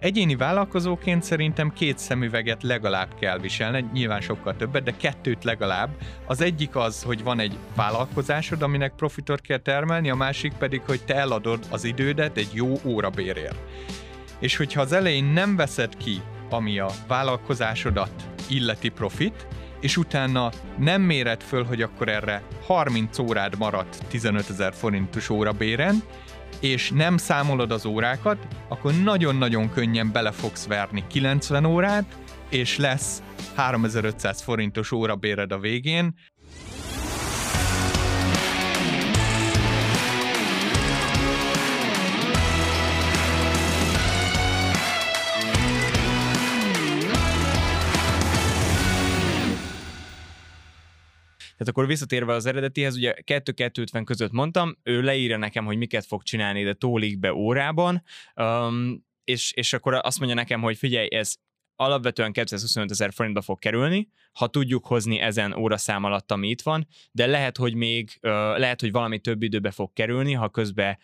Egyéni vállalkozóként szerintem két szemüveget legalább kell viselni, nyilván sokkal többet, de kettőt legalább. Az egyik az, hogy van egy vállalkozásod, aminek profitot kell termelni, a másik pedig, hogy te eladod az idődet egy jó órabérért. És hogyha az elején nem veszed ki, ami a vállalkozásodat illeti profit, és utána nem méred föl, hogy akkor erre 30 órád maradt 15 ezer forintos órabéren, és nem számolod az órákat, akkor nagyon-nagyon könnyen bele fogsz verni 90 órát, és lesz 3500 forintos órabéred a végén, Tehát akkor visszatérve az eredetihez, ugye 2-250 között mondtam, ő leírja nekem, hogy miket fog csinálni, de tólik be órában, um, és, és akkor azt mondja nekem, hogy figyelj, ez alapvetően 225 ezer forintba fog kerülni, ha tudjuk hozni ezen óraszám alatt, ami itt van, de lehet, hogy még, lehet, hogy valami több időbe fog kerülni, ha közben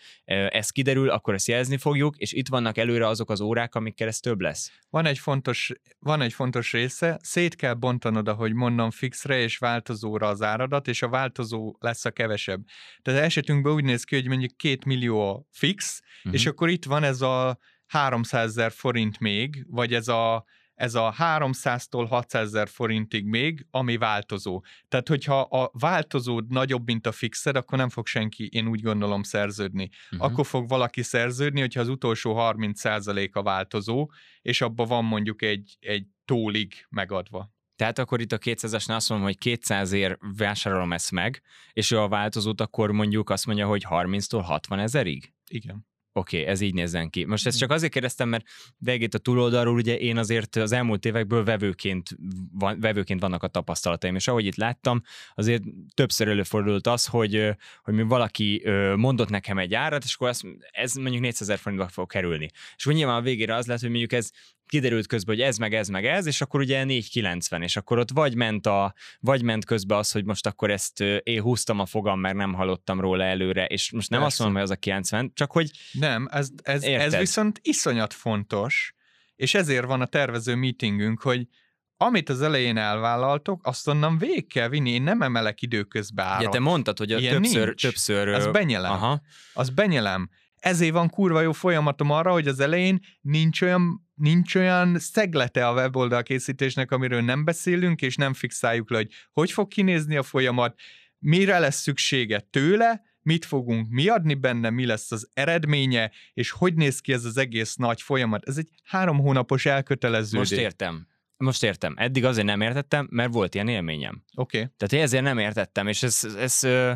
ez kiderül, akkor ezt jelezni fogjuk, és itt vannak előre azok az órák, amikkel ez több lesz. Van egy fontos, van egy fontos része, szét kell bontanod, ahogy mondom, fixre és változóra az áradat, és a változó lesz a kevesebb. Tehát esetünkben úgy néz ki, hogy mondjuk két millió fix, uh-huh. és mhm. akkor itt van ez a 300 ezer forint még, vagy ez a ez a 300-tól 600 ezer forintig még, ami változó. Tehát, hogyha a változód nagyobb, mint a fixed, akkor nem fog senki, én úgy gondolom, szerződni. Uh-huh. Akkor fog valaki szerződni, hogyha az utolsó 30% a változó, és abban van mondjuk egy, egy tólig megadva. Tehát akkor itt a 200-asnál azt mondom, hogy 200 ér vásárolom ezt meg, és ő a változót akkor mondjuk azt mondja, hogy 30-tól 60 ezerig? Igen. Oké, okay, ez így nézzen ki. Most ezt csak azért kérdeztem, mert végét a túloldalról ugye én azért az elmúlt évekből vevőként, van, vevőként vannak a tapasztalataim, és ahogy itt láttam, azért többször előfordult az, hogy, hogy mi valaki mondott nekem egy árat, és akkor azt, ez mondjuk 400 forintba fog kerülni. És akkor nyilván a végére az lehet, hogy mondjuk ez kiderült közben, hogy ez meg ez meg ez, és akkor ugye 490, és akkor ott vagy ment, a, vagy ment közben az, hogy most akkor ezt én húztam a fogam, mert nem hallottam róla előre, és most nem Persze. azt mondom, hogy az a 90, csak hogy Nem, ez, ez, ez viszont iszonyat fontos, és ezért van a tervező meetingünk, hogy amit az elején elvállaltok, azt onnan végig kell vinni, én nem emelek időközben árat. Ja, te mondtad, hogy a Ilyen többször, nincs. többször... Az benyelem. Aha. Az benyelem. Ezért van kurva jó folyamatom arra, hogy az elején nincs olyan nincs olyan szeglete a weboldal készítésnek, amiről nem beszélünk, és nem fixáljuk le, hogy hogy fog kinézni a folyamat, mire lesz szüksége tőle, mit fogunk mi adni benne, mi lesz az eredménye, és hogy néz ki ez az egész nagy folyamat. Ez egy három hónapos elköteleződés. Most értem. Most értem. Eddig azért nem értettem, mert volt ilyen élményem. Oké. Okay. Tehát ezért nem értettem, és ez, ez ö,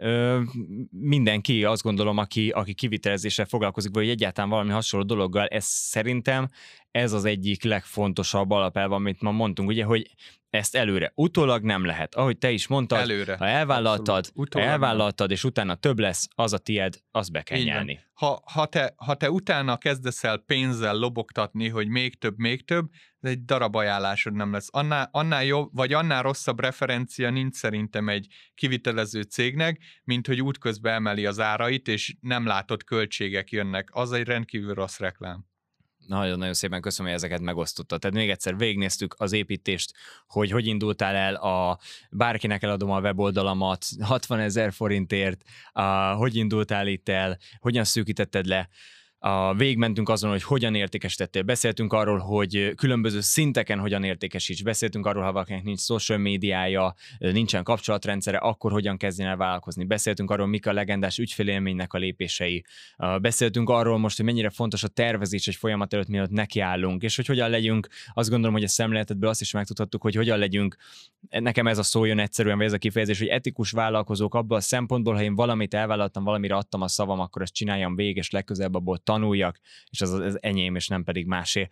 ö, mindenki, azt gondolom, aki, aki kivitelezéssel foglalkozik, vagy egyáltalán valami hasonló dologgal, ez szerintem ez az egyik legfontosabb alapelv, amit ma mondtunk, ugye, hogy ezt előre. Utólag nem lehet. Ahogy te is mondtad, előre. ha elvállaltad, elvállaltad, és utána több lesz, az a tied, az be kell nyelni. Ha, ha, te, ha te utána kezdesz el pénzzel lobogtatni, hogy még több, még több, ez egy darab ajánlásod nem lesz. Annál, annál jobb, vagy annál rosszabb referencia nincs szerintem egy kivitelező cégnek, mint hogy útközben emeli az árait, és nem látott költségek jönnek. Az egy rendkívül rossz reklám. Nagyon-nagyon szépen köszönöm, hogy ezeket megosztottad. Tehát még egyszer végignéztük az építést, hogy hogy indultál el, a, bárkinek eladom a weboldalamat 60 ezer forintért, a, hogy indultál itt el, hogyan szűkítetted le a végmentünk azon, hogy hogyan értékesítettél. Beszéltünk arról, hogy különböző szinteken hogyan értékesíts. Beszéltünk arról, ha valakinek nincs social médiája, nincsen kapcsolatrendszere, akkor hogyan kezdjen el vállalkozni. Beszéltünk arról, mik a legendás ügyfélélménynek a lépései. Beszéltünk arról most, hogy mennyire fontos a tervezés egy folyamat előtt, mielőtt nekiállunk, és hogy hogyan legyünk, azt gondolom, hogy a szemléletedből azt is megtudhattuk, hogy hogyan legyünk, nekem ez a szó jön egyszerűen, vagy ez a kifejezés, hogy etikus vállalkozók abban a szempontból, ha én valamit elvállaltam, valamire adtam a szavam, akkor ezt csináljam végig, és legközelebb abból tanuljak, és az az enyém, és nem pedig másé.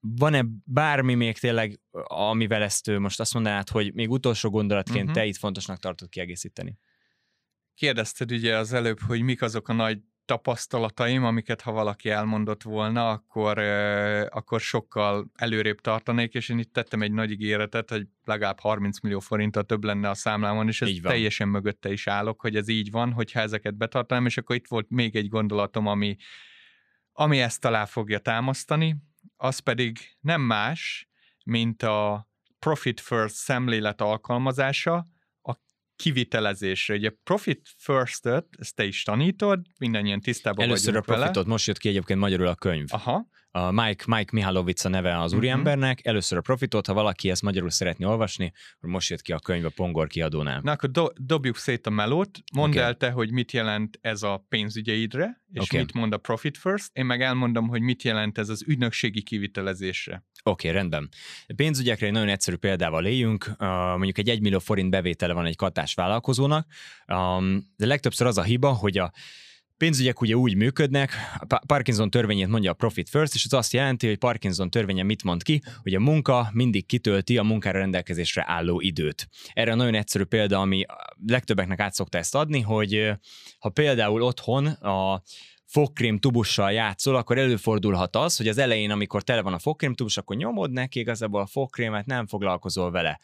Van-e bármi még tényleg, amivel ezt most azt mondanád, hogy még utolsó gondolatként uh-huh. te itt fontosnak tartod kiegészíteni? Kérdezted ugye az előbb, hogy mik azok a nagy tapasztalataim, amiket ha valaki elmondott volna, akkor, akkor sokkal előrébb tartanék, és én itt tettem egy nagy ígéretet, hogy legalább 30 millió forinttal több lenne a számlámon, és ez teljesen mögötte is állok, hogy ez így van, hogyha ezeket betartanám, és akkor itt volt még egy gondolatom, ami, ami ezt alá fogja támasztani, az pedig nem más, mint a Profit First szemlélet alkalmazása a kivitelezésre. Ugye Profit First-öt, ezt te is tanítod, mindannyian tisztában Először a vagyunk vele. profitot, most jött ki egyébként magyarul a könyv. Aha, A Mike, Mike Mihalovic a neve az Mhm. úriembernek, először a profitot, ha valaki ezt magyarul szeretné olvasni, akkor most jött ki a könyv a Pongor kiadónál. na akkor do- dobjuk szét a melót, mondd Oké. el te, hogy mit jelent ez a pénzügyeidre, és Oké. mit mond a Profit First, én meg elmondom, hogy mit jelent ez az ügynökségi kivitelezésre. Oké, okay, rendben. Pénzügyekre egy nagyon egyszerű példával éljünk. Uh, mondjuk egy 1 millió forint bevétele van egy katás vállalkozónak, um, de legtöbbször az a hiba, hogy a pénzügyek ugye úgy működnek, a Pa- Parkinson törvényét mondja a Profit First, és ez azt jelenti, hogy Parkinson törvénye mit mond ki, hogy a munka mindig kitölti a munkára rendelkezésre álló időt. Erre a nagyon egyszerű példa, ami legtöbbeknek át szokta ezt adni, hogy ha például otthon a fogkrém tubussal játszol, akkor előfordulhat az, hogy az elején, amikor tele van a fogkrém tubus, akkor nyomod neki igazából a fogkrémet, nem foglalkozol vele.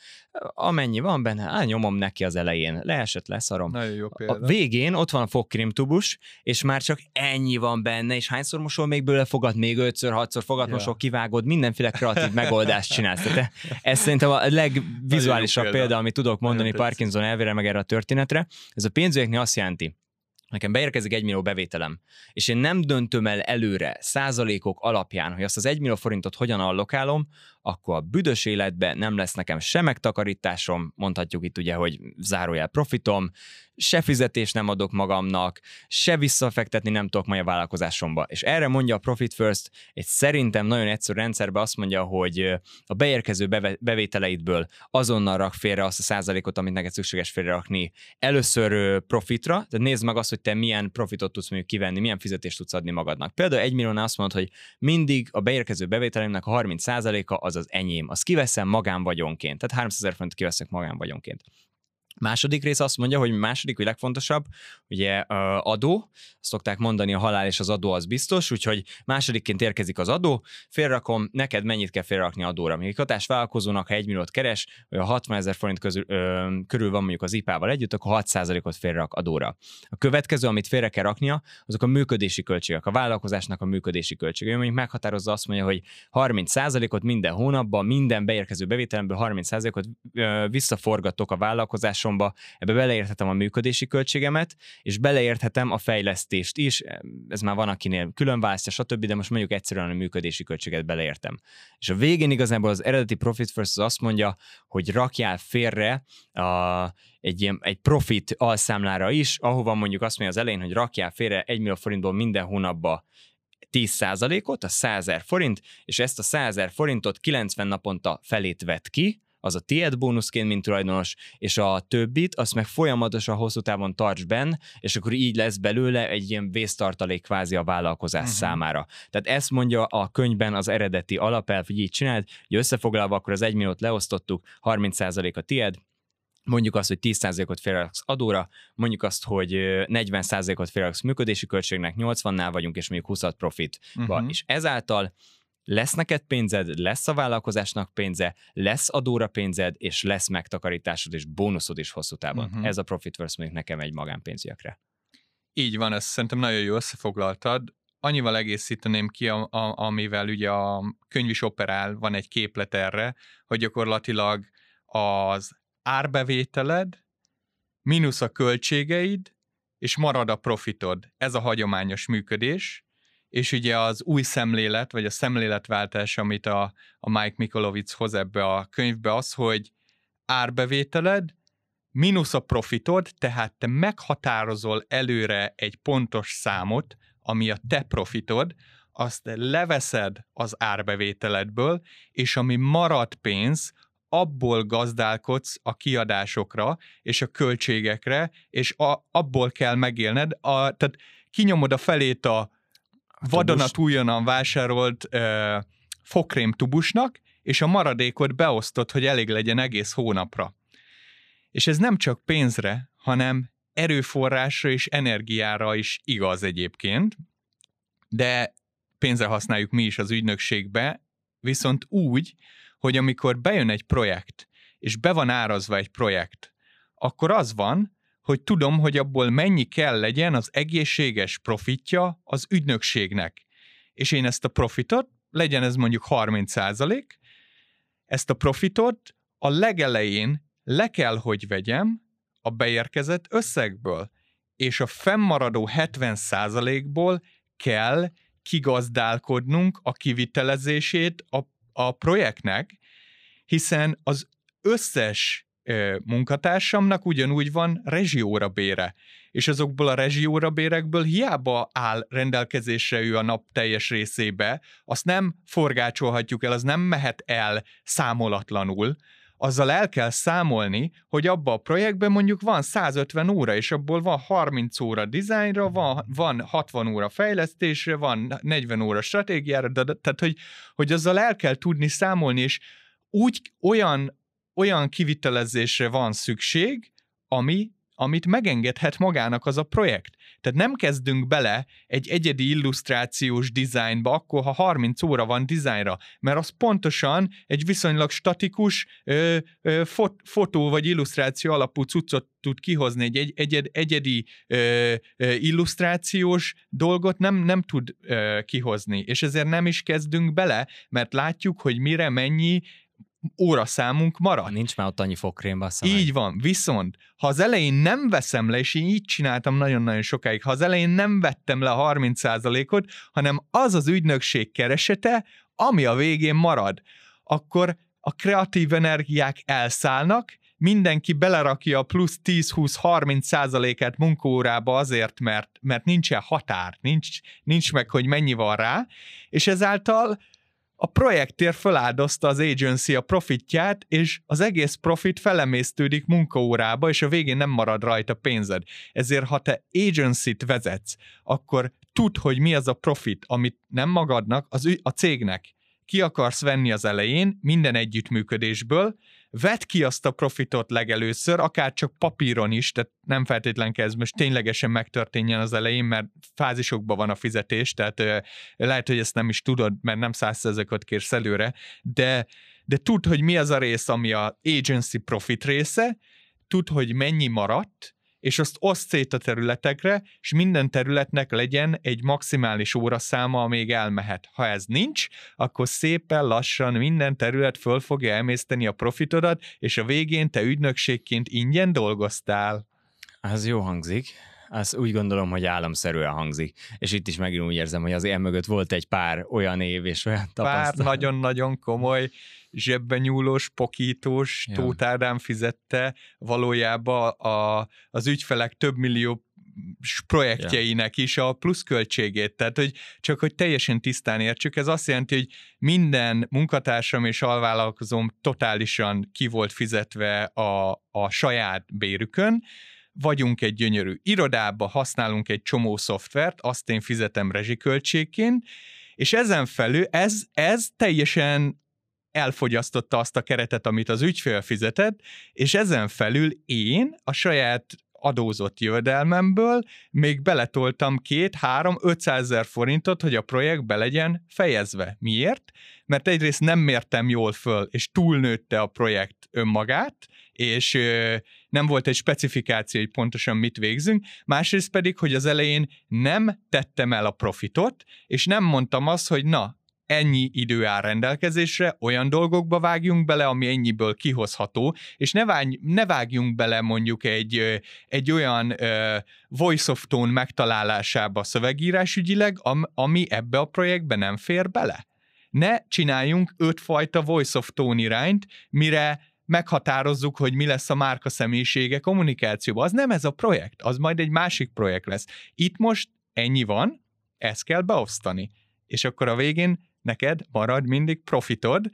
Amennyi van benne, á, nyomom neki az elején, leesett, leszarom. Nagyon jó A példa. végén ott van a fogkrém tubus, és már csak ennyi van benne, és hányszor mosol még bőle fogad, még ötször, hatszor fogad, Ja. mosol, kivágod, mindenféle kreatív megoldást csinálsz. Tehát ez szerintem a legvizuálisabb példa. példa, amit tudok mondani. Parkinson elvére, meg erre a történetre. Ez a pénzügyeknél azt jelenti, nekem beérkezik egy millió bevételem, és én nem döntöm el előre százalékok alapján, hogy azt az egy millió forintot hogyan allokálom, akkor a büdös életben nem lesz nekem se megtakarításom, mondhatjuk itt ugye, hogy zárójel profitom, se fizetést nem adok magamnak, se visszafektetni nem tudok majd a vállalkozásomba. És erre mondja a Profit First egy szerintem nagyon egyszerű rendszerbe azt mondja, hogy a beérkező bevételeidből azonnal rak félre azt a százalékot, amit neked szükséges félrerakni először profitra, tehát nézd meg azt, hogy te milyen profitot tudsz mondjuk kivenni, milyen fizetést tudsz adni magadnak. Például egy milliónál azt mondod, hogy mindig a beérkező bevételemnek a 30%-a az az enyém. Azt kiveszem magánvagyonként, tehát 300 ezer forint kiveszek magánvagyonként. Második rész azt mondja, hogy második, vagy legfontosabb, ugye adó, azt szokták mondani, a halál és az adó az biztos, úgyhogy másodikként érkezik az adó, félrakom, neked mennyit kell félrakni adóra. Még egy katás vállalkozónak, ha egy milliót keres, olyan 60 ezer forint közül, ö, körül van mondjuk az IPA-val együtt, akkor 6%-ot félrak adóra. A következő, amit félre kell raknia, azok a működési költségek, a vállalkozásnak a működési költségei. Ő mondjuk meghatározza azt mondja, hogy 30%-ot minden hónapban, minden beérkező bevételemből 30%-ot ö, visszaforgatok a vállalkozásomba, ebbe beleérthetem a működési költségemet, és beleérthetem a fejlesztést is, ez már van, akinél külön választja, stb., de most mondjuk egyszerűen a működési költséget beleértem. És a végén igazából az eredeti Profit First az azt mondja, hogy rakjál félre a, egy, ilyen, egy profit alszámlára is, ahova mondjuk azt mondja az elején, hogy rakjál félre 1 millió forintból minden hónapba 10%-ot, a 100 000 forint, és ezt a 100 000 forintot 90 naponta felét vett ki, az a tied bónuszként, mint tulajdonos, és a többit, azt meg folyamatosan hosszú távon tarts benn, és akkor így lesz belőle egy ilyen vésztartalék kvázi a vállalkozás Mhm. uh-huh. számára. Tehát ezt mondja a könyvben az eredeti alapelv, hogy így csináld, hogy összefoglalva akkor az 1 milliót leosztottuk, 30% a tied, mondjuk azt, hogy 10%-ot félreraksz adóra, mondjuk azt, hogy ö, 40%-ot félreraksz működési költségnek, 80-nál vagyunk, és mondjuk 20 profitba. Mhm. Uh-huh. És ezáltal lesz neked pénzed, lesz a vállalkozásnak pénze, lesz adóra pénzed, és lesz megtakarításod és bónuszod is hosszú távon. Uh-huh. Ez a Profit First mondjuk nekem egy magánpénzügyekre. Így van, ezt szerintem nagyon jól összefoglaltad. Annyival egészíteném ki, a, a, amivel ugye a könyv is operál, van egy képlet erre, hogy gyakorlatilag az árbevételed, mínusz a költségeid, és marad a profitod. Ez a hagyományos működés, és ugye az új szemlélet, vagy a szemléletváltás, amit a, a Mike Mikolovic hoz ebbe a könyvbe, az, hogy árbevételed, mínusz a profitod, tehát te meghatározol előre egy pontos számot, ami a te profitod, azt leveszed az árbevételedből, és ami marad pénz, abból gazdálkodsz a kiadásokra és a költségekre, és a, abból kell megélned. A, tehát kinyomod a felét a vadonat újonnan vásárolt ö, fokrém tubusnak, és a maradékot beosztod, hogy elég legyen egész hónapra. És ez nem csak pénzre, hanem erőforrásra és energiára is igaz egyébként, de pénzre használjuk mi is az ügynökségbe, viszont úgy, hogy amikor bejön egy projekt, és be van árazva egy projekt, akkor az van, hogy tudom, hogy abból mennyi kell legyen az egészséges profitja az ügynökségnek. És én ezt a profitot legyen ez mondjuk 30 százalék, ezt a profitot a legelején le kell, hogy vegyem a beérkezett összegből, és a fennmaradó 70 százalékból kell kigazdálkodnunk a kivitelezését a, a projektnek, hiszen az összes munkatársamnak ugyanúgy van rezsióra bére, és azokból a rezsióra bérekből hiába áll rendelkezésre ő a nap teljes részébe, azt nem forgácsolhatjuk el, az nem mehet el számolatlanul, azzal el kell számolni, hogy abba a projektben mondjuk van 150 óra, és abból van 30 óra dizájnra, van, van 60 óra fejlesztésre, van 40 óra stratégiára, de, de, tehát hogy, hogy azzal el kell tudni számolni, és úgy olyan, olyan kivitelezésre van szükség, ami amit megengedhet magának az a projekt. Tehát nem kezdünk bele egy egyedi illusztrációs dizájnba, akkor, ha 30 óra van dizájnra, mert az pontosan egy viszonylag statikus ö, ö, fot, fotó vagy illusztráció alapú cuccot tud kihozni, egy, egy egyed, egyedi ö, ö, illusztrációs dolgot nem, nem tud ö, kihozni, és ezért nem is kezdünk bele, mert látjuk, hogy mire mennyi óraszámunk marad. Nincs már ott annyi fokrém, bassza Így van, viszont ha az elején nem veszem le, és én így csináltam nagyon-nagyon sokáig, ha az elején nem vettem le a 30%-ot, hanem az az ügynökség keresete, ami a végén marad, akkor a kreatív energiák elszállnak, mindenki belerakja a plusz 10-20-30 százalékát munkaórába azért, mert, mert nincsen határ, nincs, nincs meg, hogy mennyi van rá, és ezáltal a projektért feláldozta az agency a profitját, és az egész profit felemésztődik munkaórába, és a végén nem marad rajta pénzed. Ezért, ha te agency-t vezetsz, akkor tudd, hogy mi az a profit, amit nem magadnak, az a cégnek ki akarsz venni az elején, minden együttműködésből, vedd ki azt a profitot legelőször, akár csak papíron is, tehát nem feltétlen kell ez most ténylegesen megtörténjen az elején, mert fázisokban van a fizetés, tehát lehet, hogy ezt nem is tudod, mert nem százszerzekot kérsz előre, de, de tudd, hogy mi az a rész, ami a agency profit része, tudd, hogy mennyi maradt, és azt oszt szét a területekre, és minden területnek legyen egy maximális óraszáma, amíg elmehet. Ha ez nincs, akkor szépen lassan minden terület föl fogja emészteni a profitodat, és a végén te ügynökségként ingyen dolgoztál. Ez jó hangzik az úgy gondolom, hogy államszerűen hangzik. És itt is megint úgy érzem, hogy az én mögött volt egy pár olyan év és olyan tapasztalat. Pár nagyon-nagyon komoly zsebben nyúlós, pokítós, ja. Tóth Ádám fizette valójában a, az ügyfelek több millió projektjeinek is a pluszköltségét. Tehát, hogy csak hogy teljesen tisztán értsük, ez azt jelenti, hogy minden munkatársam és alvállalkozóm totálisan ki volt fizetve a, a saját bérükön, vagyunk egy gyönyörű irodába, használunk egy csomó szoftvert, azt én fizetem rezsiköltségként, és ezen felül ez, ez teljesen elfogyasztotta azt a keretet, amit az ügyfél fizetett, és ezen felül én a saját adózott jövedelmemből még beletoltam két, három, 500 ezer forintot, hogy a projekt be legyen fejezve. Miért? Mert egyrészt nem mértem jól föl, és túlnőtte a projekt önmagát, és nem volt egy specifikáció, hogy pontosan mit végzünk, másrészt pedig, hogy az elején nem tettem el a profitot, és nem mondtam azt, hogy na, ennyi idő áll rendelkezésre, olyan dolgokba vágjunk bele, ami ennyiből kihozható, és ne, vágy, ne vágjunk bele mondjuk egy, egy olyan uh, voice of tone megtalálásába szövegírásügyileg, am, ami ebbe a projektbe nem fér bele. Ne csináljunk ötfajta voice of tone irányt, mire meghatározzuk, hogy mi lesz a márka személyisége kommunikációban. Az nem ez a projekt, az majd egy másik projekt lesz. Itt most ennyi van, ezt kell beosztani. És akkor a végén neked marad mindig profitod,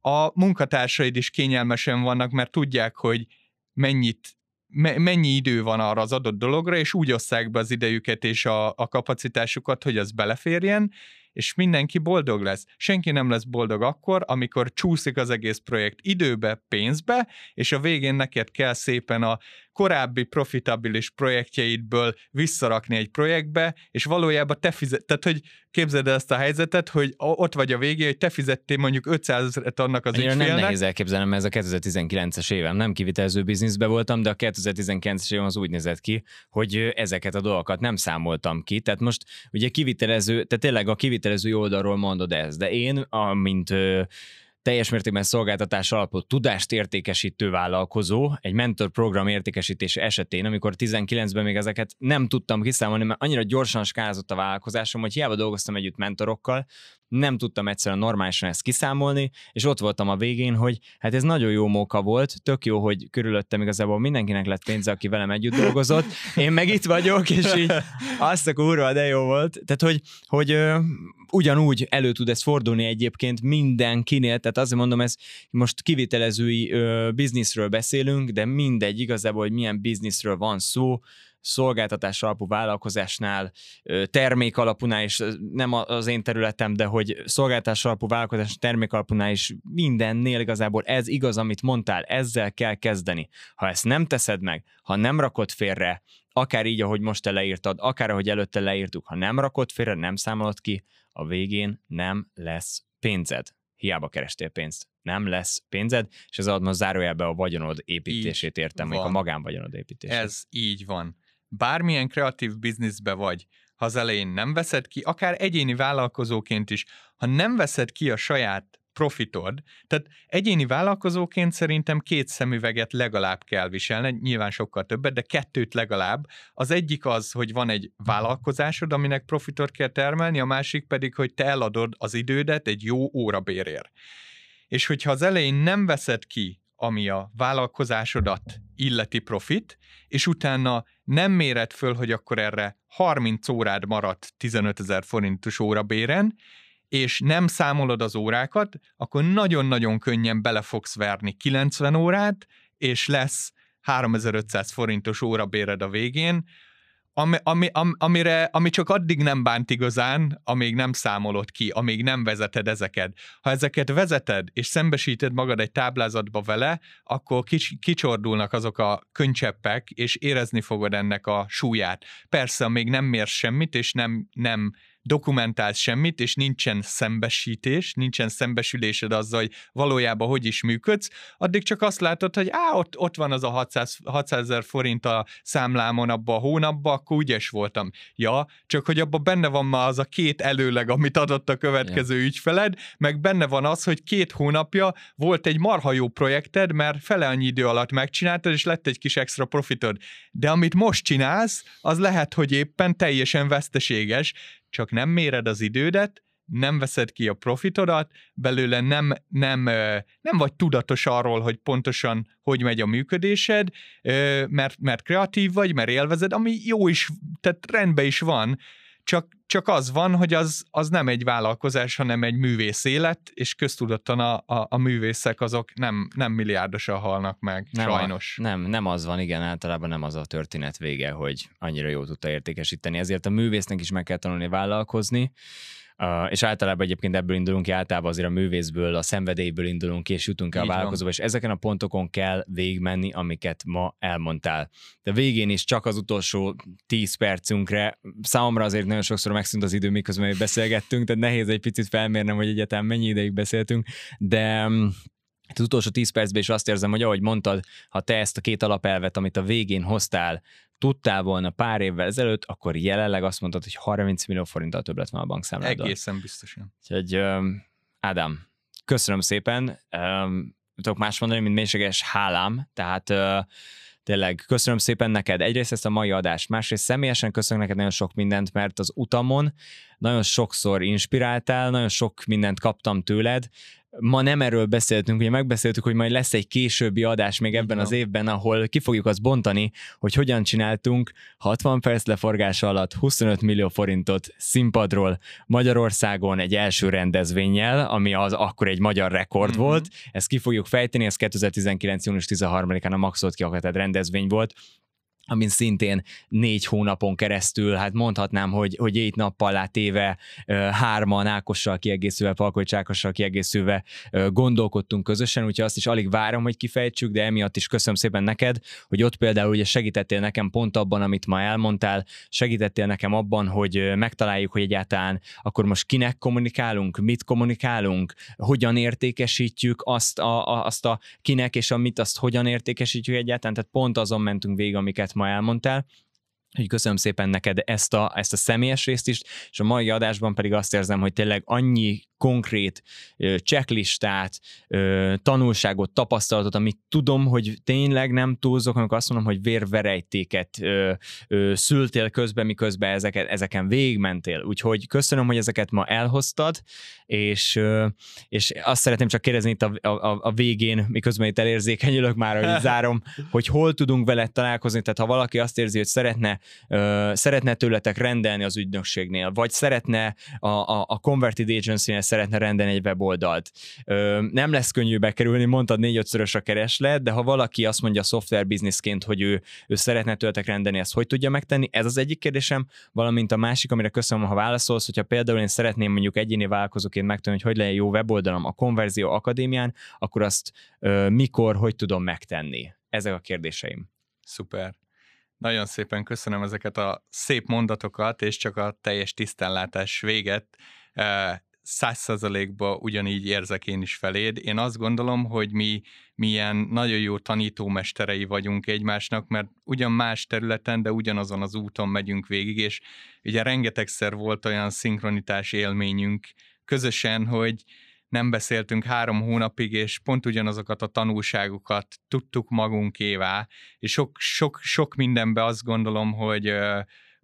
a munkatársaid is kényelmesen vannak, mert tudják, hogy mennyit, me, mennyi idő van arra az adott dologra, és úgy osszák be az idejüket és a, a kapacitásukat, hogy az beleférjen, és mindenki boldog lesz. Senki nem lesz boldog akkor, amikor csúszik az egész projekt időbe, pénzbe, és a végén neked kell szépen a korábbi profitabilis projektjeidből visszarakni egy projektbe, és valójában te fizet, tehát hogy képzeld el ezt a helyzetet, hogy ott vagy a végé, hogy te fizettél mondjuk 500 ezeret annak az Annyira ügyfélnek. nem nehéz elképzelnem, mert ez a 2019-es évem. Nem kivitelező bizniszbe voltam, de a 2019-es évem az úgy nézett ki, hogy ezeket a dolgokat nem számoltam ki. Tehát most ugye kivitelező, tehát tényleg a kivitelező oldalról mondod ezt, de én, amint teljes mértékben szolgáltatás alapú tudást értékesítő vállalkozó, egy mentor program értékesítése esetén, amikor 19-ben még ezeket nem tudtam kiszámolni, mert annyira gyorsan skázott a vállalkozásom, hogy hiába dolgoztam együtt mentorokkal, nem tudtam egyszerűen normálisan ezt kiszámolni, és ott voltam a végén, hogy hát ez nagyon jó móka volt, tök jó, hogy körülöttem igazából mindenkinek lett pénze, aki velem együtt dolgozott, én meg itt vagyok, és így azt a kurva, de jó volt. Tehát, hogy, hogy ö, ugyanúgy elő tud ez fordulni egyébként mindenkinél, tehát azért mondom, ez most kivitelezői ö, bizniszről beszélünk, de mindegy igazából, hogy milyen bizniszről van szó, szolgáltatás alapú vállalkozásnál, termék alapúnál is, nem az én területem, de hogy szolgáltatás alapú vállalkozás termék alapúnál is mindennél igazából ez igaz, amit mondtál, ezzel kell kezdeni. Ha ezt nem teszed meg, ha nem rakod félre, akár így, ahogy most te leírtad, akár ahogy előtte leírtuk, ha nem rakod félre, nem számolod ki, a végén nem lesz pénzed. Hiába kerestél pénzt. Nem lesz pénzed, és ez ad most zárójelbe a vagyonod építését értem, vagy a magánvagyonod építését. Ez így van bármilyen kreatív bizniszbe vagy, ha az elején nem veszed ki, akár egyéni vállalkozóként is, ha nem veszed ki a saját profitod, tehát egyéni vállalkozóként szerintem két szemüveget legalább kell viselni, nyilván sokkal többet, de kettőt legalább. Az egyik az, hogy van egy vállalkozásod, aminek profitot kell termelni, a másik pedig, hogy te eladod az idődet egy jó órabérért. És hogyha az elején nem veszed ki ami a vállalkozásodat illeti profit, és utána nem méred föl, hogy akkor erre 30 órád maradt 15 ezer forintos órabéren, és nem számolod az órákat, akkor nagyon-nagyon könnyen bele fogsz verni 90 órát, és lesz 3500 forintos órabéred a végén, ami, ami, am, amire, ami csak addig nem bánt igazán, amíg nem számolod ki, amíg nem vezeted ezeket. Ha ezeket vezeted, és szembesíted magad egy táblázatba vele, akkor kics, kicsordulnak azok a könycseppek, és érezni fogod ennek a súlyát. Persze, amíg nem mérsz semmit, és nem, nem dokumentálsz semmit, és nincsen szembesítés, nincsen szembesülésed azzal, hogy valójában hogy is működsz, addig csak azt látod, hogy á, ott, ott van az a 600, 600 ezer forint a számlámon abba a hónapban, akkor ügyes voltam. Ja, csak hogy abban benne van már az a két előleg, amit adott a következő ja. ügyfeled, meg benne van az, hogy két hónapja volt egy marha jó projekted, mert fele annyi idő alatt megcsináltad, és lett egy kis extra profitod. De amit most csinálsz, az lehet, hogy éppen teljesen veszteséges, csak nem méred az idődet, nem veszed ki a profitodat, belőle nem, nem, nem vagy tudatos arról, hogy pontosan hogy megy a működésed, mert, mert kreatív vagy, mert élvezed, ami jó is, tehát rendben is van, csak, csak az van, hogy az, az nem egy vállalkozás, hanem egy művész élet, és köztudottan a, a, a művészek azok nem, nem milliárdosan halnak meg, nem sajnos. A, nem, nem az van, igen, általában nem az a történet vége, hogy annyira jól tudta értékesíteni. Ezért a művésznek is meg kell tanulni vállalkozni, Uh, és általában egyébként ebből indulunk ki, általában azért a művészből, a szenvedélyből indulunk ki, és jutunk el a vállalkozóba, és ezeken a pontokon kell végigmenni, amiket ma elmondtál. De végén is csak az utolsó 10 percünkre, számomra azért nagyon sokszor megszűnt az idő, miközben beszélgettünk, tehát nehéz egy picit felmérnem, hogy egyetem mennyi ideig beszéltünk, de mm, az utolsó 10 percben is azt érzem, hogy ahogy mondtad, ha te ezt a két alapelvet, amit a végén hoztál, tudtál volna pár évvel ezelőtt, akkor jelenleg azt mondtad, hogy 30 millió forinttal többlet van a bankszámládon. Egészen biztosan. Úgyhogy Ádám, köszönöm szépen. Tudok más mondani, mint mélységes hálám, tehát tényleg köszönöm szépen neked egyrészt ezt a mai adást, másrészt személyesen köszönöm neked nagyon sok mindent, mert az utamon nagyon sokszor inspiráltál, nagyon sok mindent kaptam tőled, ma nem erről beszéltünk, ugye megbeszéltük, hogy majd lesz egy későbbi adás még ebben az évben, ahol ki fogjuk azt bontani, hogy hogyan csináltunk 60 perc leforgása alatt 25 millió forintot színpadról Magyarországon egy első rendezvényel, ami az akkor egy magyar rekord mm-hmm. volt. Ezt ki fogjuk fejteni, ez 2019. június 13-án a Maxot kiakadt rendezvény volt, amin szintén négy hónapon keresztül, hát mondhatnám, hogy, hogy éjt nappal átéve hárman Ákossal kiegészülve, Palkoly Csákossal kiegészülve gondolkodtunk közösen, úgyhogy azt is alig várom, hogy kifejtsük, de emiatt is köszönöm szépen neked, hogy ott például ugye segítettél nekem pont abban, amit ma elmondtál, segítettél nekem abban, hogy megtaláljuk, hogy egyáltalán akkor most kinek kommunikálunk, mit kommunikálunk, hogyan értékesítjük azt a, a, azt a kinek és a mit, azt hogyan értékesítjük egyáltalán, tehát pont azon mentünk végig, amiket ma elmondtál, hogy köszönöm szépen neked ezt a, ezt a személyes részt is, és a mai adásban pedig azt érzem, hogy tényleg annyi konkrét checklistát, tanulságot, tapasztalatot, amit tudom, hogy tényleg nem túlzok, amikor azt mondom, hogy vérverejtéket szültél közben, miközben ezeket, ezeken végigmentél. Úgyhogy köszönöm, hogy ezeket ma elhoztad, és, és azt szeretném csak kérdezni itt a, a, a végén, miközben itt elérzékenyülök már, hogy zárom, hogy hol tudunk veled találkozni, tehát ha valaki azt érzi, hogy szeretne, szeretne tőletek rendelni az ügynökségnél, vagy szeretne a, a, a Converted Agency-nél szeretne rendelni egy weboldalt. Ö, nem lesz könnyű bekerülni, mondtad négy-ötszörös a kereslet, de ha valaki azt mondja software businessként, hogy ő, ő szeretne tőletek rendelni, ezt hogy tudja megtenni? Ez az egyik kérdésem, valamint a másik, amire köszönöm, ha válaszolsz, hogyha például én szeretném mondjuk egyéni vállalkozóként megtenni, hogy hogy legyen jó weboldalam a Konverzió Akadémián, akkor azt ö, mikor, hogy tudom megtenni? Ezek a kérdéseim. Szuper. Nagyon szépen köszönöm ezeket a szép mondatokat, és csak a teljes tisztánlátás véget száz százalékban ugyanígy érzek én is feléd. Én azt gondolom, hogy mi milyen nagyon jó tanítómesterei vagyunk egymásnak, mert ugyan más területen, de ugyanazon az úton megyünk végig, és ugye rengetegszer volt olyan szinkronitás élményünk közösen, hogy nem beszéltünk három hónapig, és pont ugyanazokat a tanulságokat tudtuk magunkévá, és sok, sok, sok mindenben azt gondolom, hogy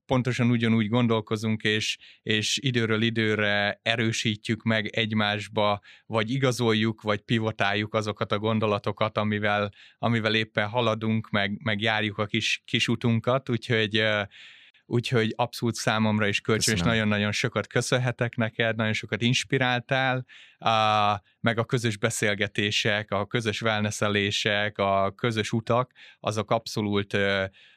pontosan ugyanúgy gondolkozunk, és, és időről időre erősítjük meg egymásba, vagy igazoljuk, vagy pivotáljuk azokat a gondolatokat, amivel, amivel éppen haladunk, meg, meg járjuk a kis, kis utunkat, úgyhogy úgyhogy abszolút számomra is kölcsön, és nagyon-nagyon sokat köszönhetek neked, nagyon sokat inspiráltál, a, meg a közös beszélgetések, a közös wellnesselések, a közös utak, azok abszolút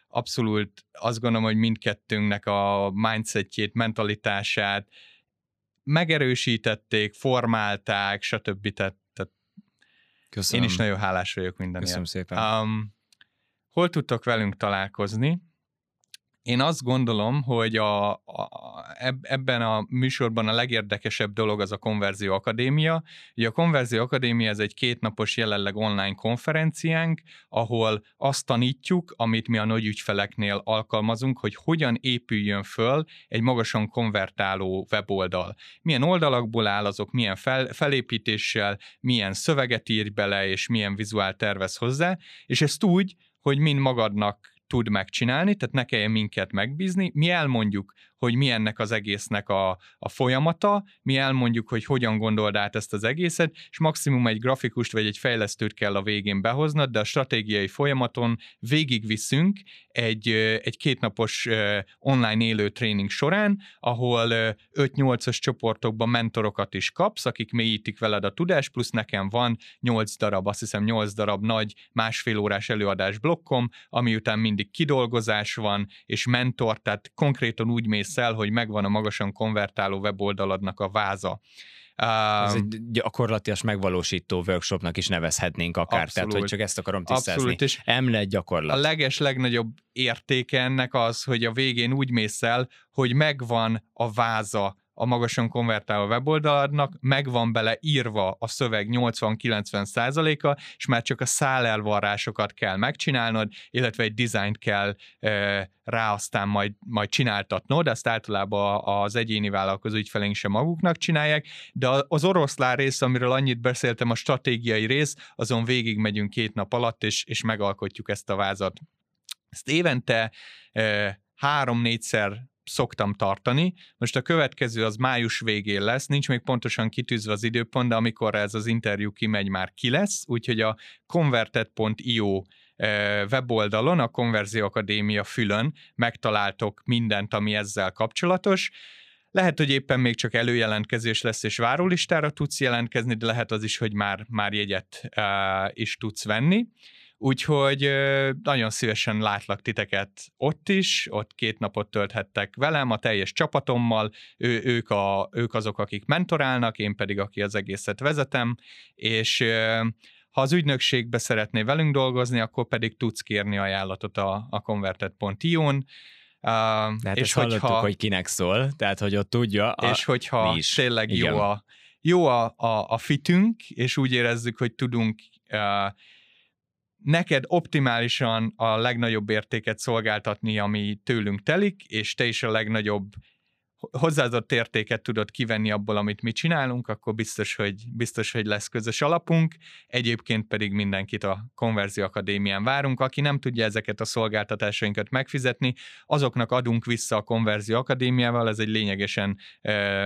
abszolút azt gondolom, hogy mindkettőnknek a mindsetjét, mentalitását megerősítették, formálták, stb. Tehát, tehát Köszönöm. én is nagyon hálás vagyok mindenért. Köszönöm szépen. Um, hol tudtok velünk találkozni? Én azt gondolom, hogy a, a, ebben a műsorban a legérdekesebb dolog az a Konverzió Akadémia. Ugye a Konverzió Akadémia ez egy kétnapos jelenleg online konferenciánk, ahol azt tanítjuk, amit mi a nagy ügyfeleknél alkalmazunk, hogy hogyan épüljön föl egy magasan konvertáló weboldal. Milyen oldalakból áll azok, milyen fel, felépítéssel, milyen szöveget ír bele, és milyen vizuál tervez hozzá, és ezt úgy, hogy mind magadnak tud megcsinálni, tehát ne kelljen minket megbízni, mi elmondjuk, hogy mi ennek az egésznek a, a folyamata, mi elmondjuk, hogy hogyan gondold át ezt az egészet, és maximum egy grafikust vagy egy fejlesztőt kell a végén behoznod, de a stratégiai folyamaton végigviszünk egy, egy kétnapos online élő tréning során, ahol 5-8-as csoportokban mentorokat is kapsz, akik mélyítik veled a tudást, plusz nekem van 8 darab, azt hiszem 8 darab nagy másfél órás előadás blokkom, ami után mindig kidolgozás van, és mentor, tehát konkrétan úgy mész el, hogy megvan a magasan konvertáló weboldaladnak a váza. Ez egy gyakorlatilag megvalósító workshopnak is nevezhetnénk akár, abszolút, tehát hogy csak ezt akarom tisztázni. Abszolút, és Emlet gyakorlat. A leges legnagyobb értéke ennek az, hogy a végén úgy mész el, hogy megvan a váza a magasan konvertáló weboldaladnak, megvan bele írva a szöveg 80-90 százaléka, és már csak a szálelvarrásokat kell megcsinálnod, illetve egy dizájnt kell e, rá aztán majd, majd csináltatnod, ezt általában az egyéni vállalkozó ügyfeleink sem maguknak csinálják, de az oroszlán rész, amiről annyit beszéltem, a stratégiai rész, azon végig megyünk két nap alatt, és, és megalkotjuk ezt a vázat. Ezt évente e, három-négyszer szoktam tartani. Most a következő az május végén lesz, nincs még pontosan kitűzve az időpont, de amikor ez az interjú kimegy, már ki lesz, úgyhogy a converted.io weboldalon, a Konverzió Akadémia fülön megtaláltok mindent, ami ezzel kapcsolatos. Lehet, hogy éppen még csak előjelentkezés lesz, és várólistára tudsz jelentkezni, de lehet az is, hogy már, már jegyet uh, is tudsz venni. Úgyhogy nagyon szívesen látlak titeket ott is, ott két napot tölthettek velem, a teljes csapatommal, ő, ők, a, ők azok, akik mentorálnak, én pedig, aki az egészet vezetem, és ha az ügynökségbe szeretné velünk dolgozni, akkor pedig tudsz kérni ajánlatot a, a converted.io-n, Uh, hát és hogyha, hogy kinek szól, tehát hogy ott tudja. A, és hogyha is. tényleg Igen. jó, a, jó a, a, a fitünk, és úgy érezzük, hogy tudunk uh, neked optimálisan a legnagyobb értéket szolgáltatni, ami tőlünk telik, és te is a legnagyobb hozzáadott értéket tudod kivenni abból, amit mi csinálunk, akkor biztos, hogy, biztos, hogy lesz közös alapunk. Egyébként pedig mindenkit a Konverzió Akadémián várunk. Aki nem tudja ezeket a szolgáltatásainkat megfizetni, azoknak adunk vissza a Konverzió Akadémiával, ez egy lényegesen uh,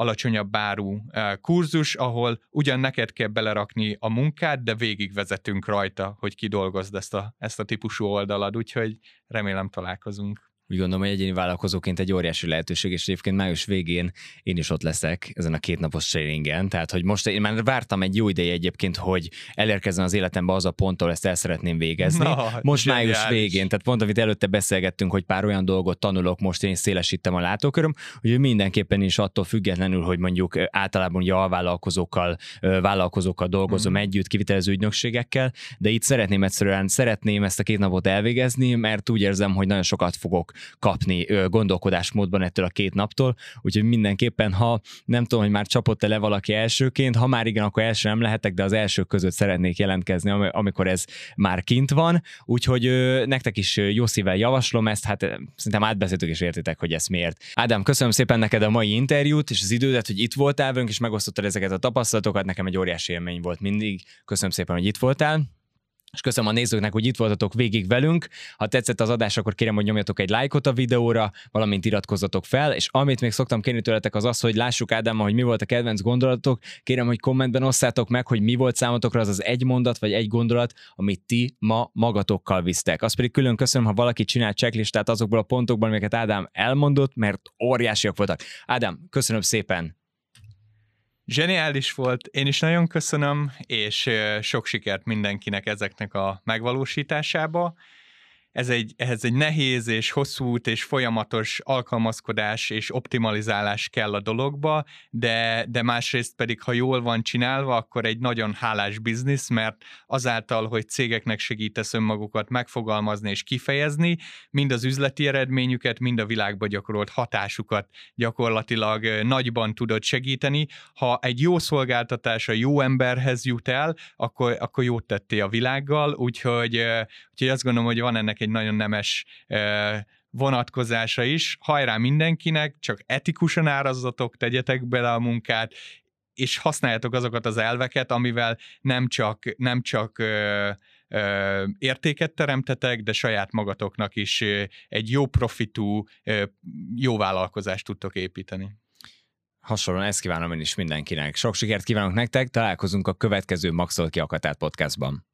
alacsonyabb áru kurzus, ahol ugyan neked kell belerakni a munkát, de végigvezetünk rajta, hogy kidolgozd ezt a, ezt a típusú oldalad, úgyhogy remélem találkozunk úgy gondolom, hogy egyéni vállalkozóként egy óriási lehetőség, és egyébként május végén én is ott leszek ezen a kétnapos sharingen. Tehát, hogy most én már vártam egy jó ideje egyébként, hogy elérkezzen az életembe az a pont, ahol ezt el szeretném végezni. No, most zseniális. május végén, tehát pont amit előtte beszélgettünk, hogy pár olyan dolgot tanulok, most én szélesítem a látóköröm, hogy mindenképpen is attól függetlenül, hogy mondjuk általában ugye alvállalkozókkal, vállalkozókkal dolgozom mm. együtt, kivitelező ügynökségekkel, de itt szeretném egyszerűen, szeretném ezt a két napot elvégezni, mert úgy érzem, hogy nagyon sokat fogok kapni gondolkodásmódban ettől a két naptól, úgyhogy mindenképpen, ha nem tudom, hogy már csapott-e le valaki elsőként, ha már igen, akkor első nem lehetek, de az elsők között szeretnék jelentkezni, amikor ez már kint van, úgyhogy nektek is jó szívvel javaslom ezt, hát szerintem átbeszéltük és értitek, hogy ez miért. Ádám, köszönöm szépen neked a mai interjút és az idődet, hogy itt voltál velünk, és megosztottad ezeket a tapasztalatokat, nekem egy óriási élmény volt mindig. Köszönöm szépen, hogy itt voltál és köszönöm a nézőknek, hogy itt voltatok végig velünk. Ha tetszett az adás, akkor kérem, hogy nyomjatok egy lájkot a videóra, valamint iratkozzatok fel, és amit még szoktam kérni tőletek az az, hogy lássuk Ádám, hogy mi volt a kedvenc gondolatok. Kérem, hogy kommentben osszátok meg, hogy mi volt számotokra az az egy mondat vagy egy gondolat, amit ti ma magatokkal visztek. Azt pedig külön köszönöm, ha valaki csinál checklistát azokból a pontokból, amiket Ádám elmondott, mert óriásiak voltak. Ádám, köszönöm szépen! Zseniális volt, én is nagyon köszönöm, és sok sikert mindenkinek ezeknek a megvalósításába ez egy, ehhez egy nehéz és hosszú út és folyamatos alkalmazkodás és optimalizálás kell a dologba, de, de másrészt pedig, ha jól van csinálva, akkor egy nagyon hálás biznisz, mert azáltal, hogy cégeknek segítesz önmagukat megfogalmazni és kifejezni, mind az üzleti eredményüket, mind a világba gyakorolt hatásukat gyakorlatilag nagyban tudod segíteni. Ha egy jó szolgáltatás a jó emberhez jut el, akkor, akkor jót tettél a világgal, úgyhogy, úgyhogy azt gondolom, hogy van ennek egy nagyon nemes vonatkozása is. Hajrá mindenkinek, csak etikusan árazatok, tegyetek bele a munkát, és használjátok azokat az elveket, amivel nem csak, nem csak értéket teremtetek, de saját magatoknak is egy jó profitú, jó vállalkozást tudtok építeni. Hasonlóan ezt kívánom én is mindenkinek. Sok sikert kívánok nektek, találkozunk a következő Maxol ki podcastban.